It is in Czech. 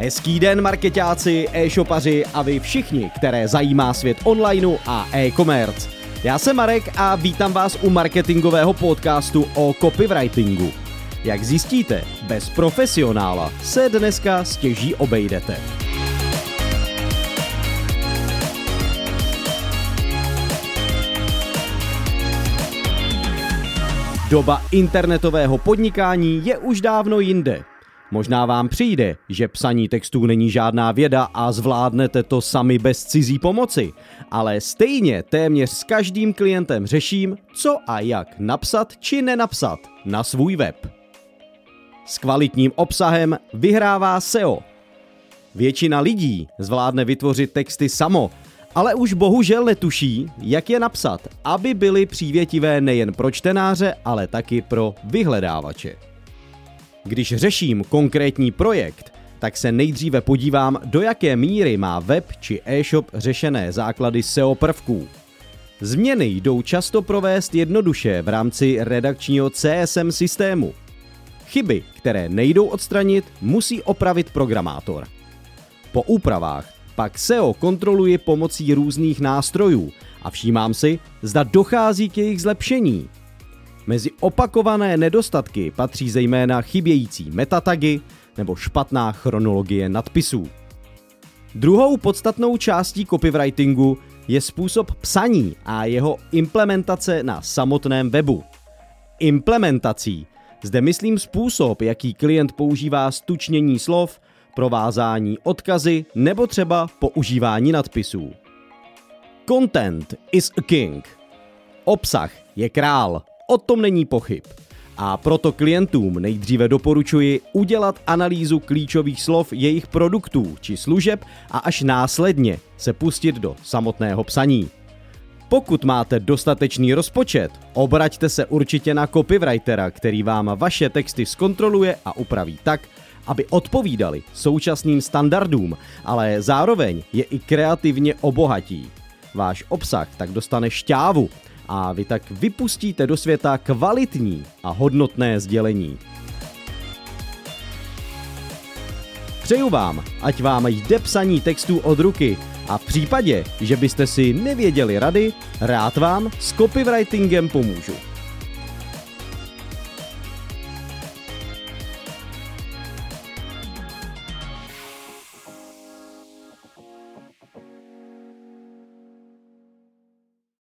Hezký den marketáci, e-shopaři a vy všichni, které zajímá svět onlineu a e-commerce. Já jsem Marek a vítám vás u marketingového podcastu o copywritingu. Jak zjistíte, bez profesionála se dneska stěží obejdete. Doba internetového podnikání je už dávno jinde. Možná vám přijde, že psaní textů není žádná věda a zvládnete to sami bez cizí pomoci, ale stejně téměř s každým klientem řeším, co a jak napsat či nenapsat na svůj web. S kvalitním obsahem vyhrává SEO. Většina lidí zvládne vytvořit texty samo, ale už bohužel netuší, jak je napsat, aby byly přívětivé nejen pro čtenáře, ale taky pro vyhledávače. Když řeším konkrétní projekt, tak se nejdříve podívám, do jaké míry má web či e-shop řešené základy SEO prvků. Změny jdou často provést jednoduše v rámci redakčního CSM systému. Chyby, které nejdou odstranit, musí opravit programátor. Po úpravách pak SEO kontroluje pomocí různých nástrojů a všímám si, zda dochází k jejich zlepšení. Mezi opakované nedostatky patří zejména chybějící metatagy nebo špatná chronologie nadpisů. Druhou podstatnou částí copywritingu je způsob psaní a jeho implementace na samotném webu. Implementací zde myslím způsob, jaký klient používá stučnění slov, provázání odkazy nebo třeba používání nadpisů. Content is a king. Obsah je král, o tom není pochyb. A proto klientům nejdříve doporučuji udělat analýzu klíčových slov jejich produktů či služeb a až následně se pustit do samotného psaní. Pokud máte dostatečný rozpočet, obraťte se určitě na copywritera, který vám vaše texty zkontroluje a upraví tak, aby odpovídali současným standardům, ale zároveň je i kreativně obohatí. Váš obsah tak dostane šťávu a vy tak vypustíte do světa kvalitní a hodnotné sdělení. Přeju vám, ať vám jde psaní textů od ruky a v případě, že byste si nevěděli rady, rád vám s copywritingem pomůžu.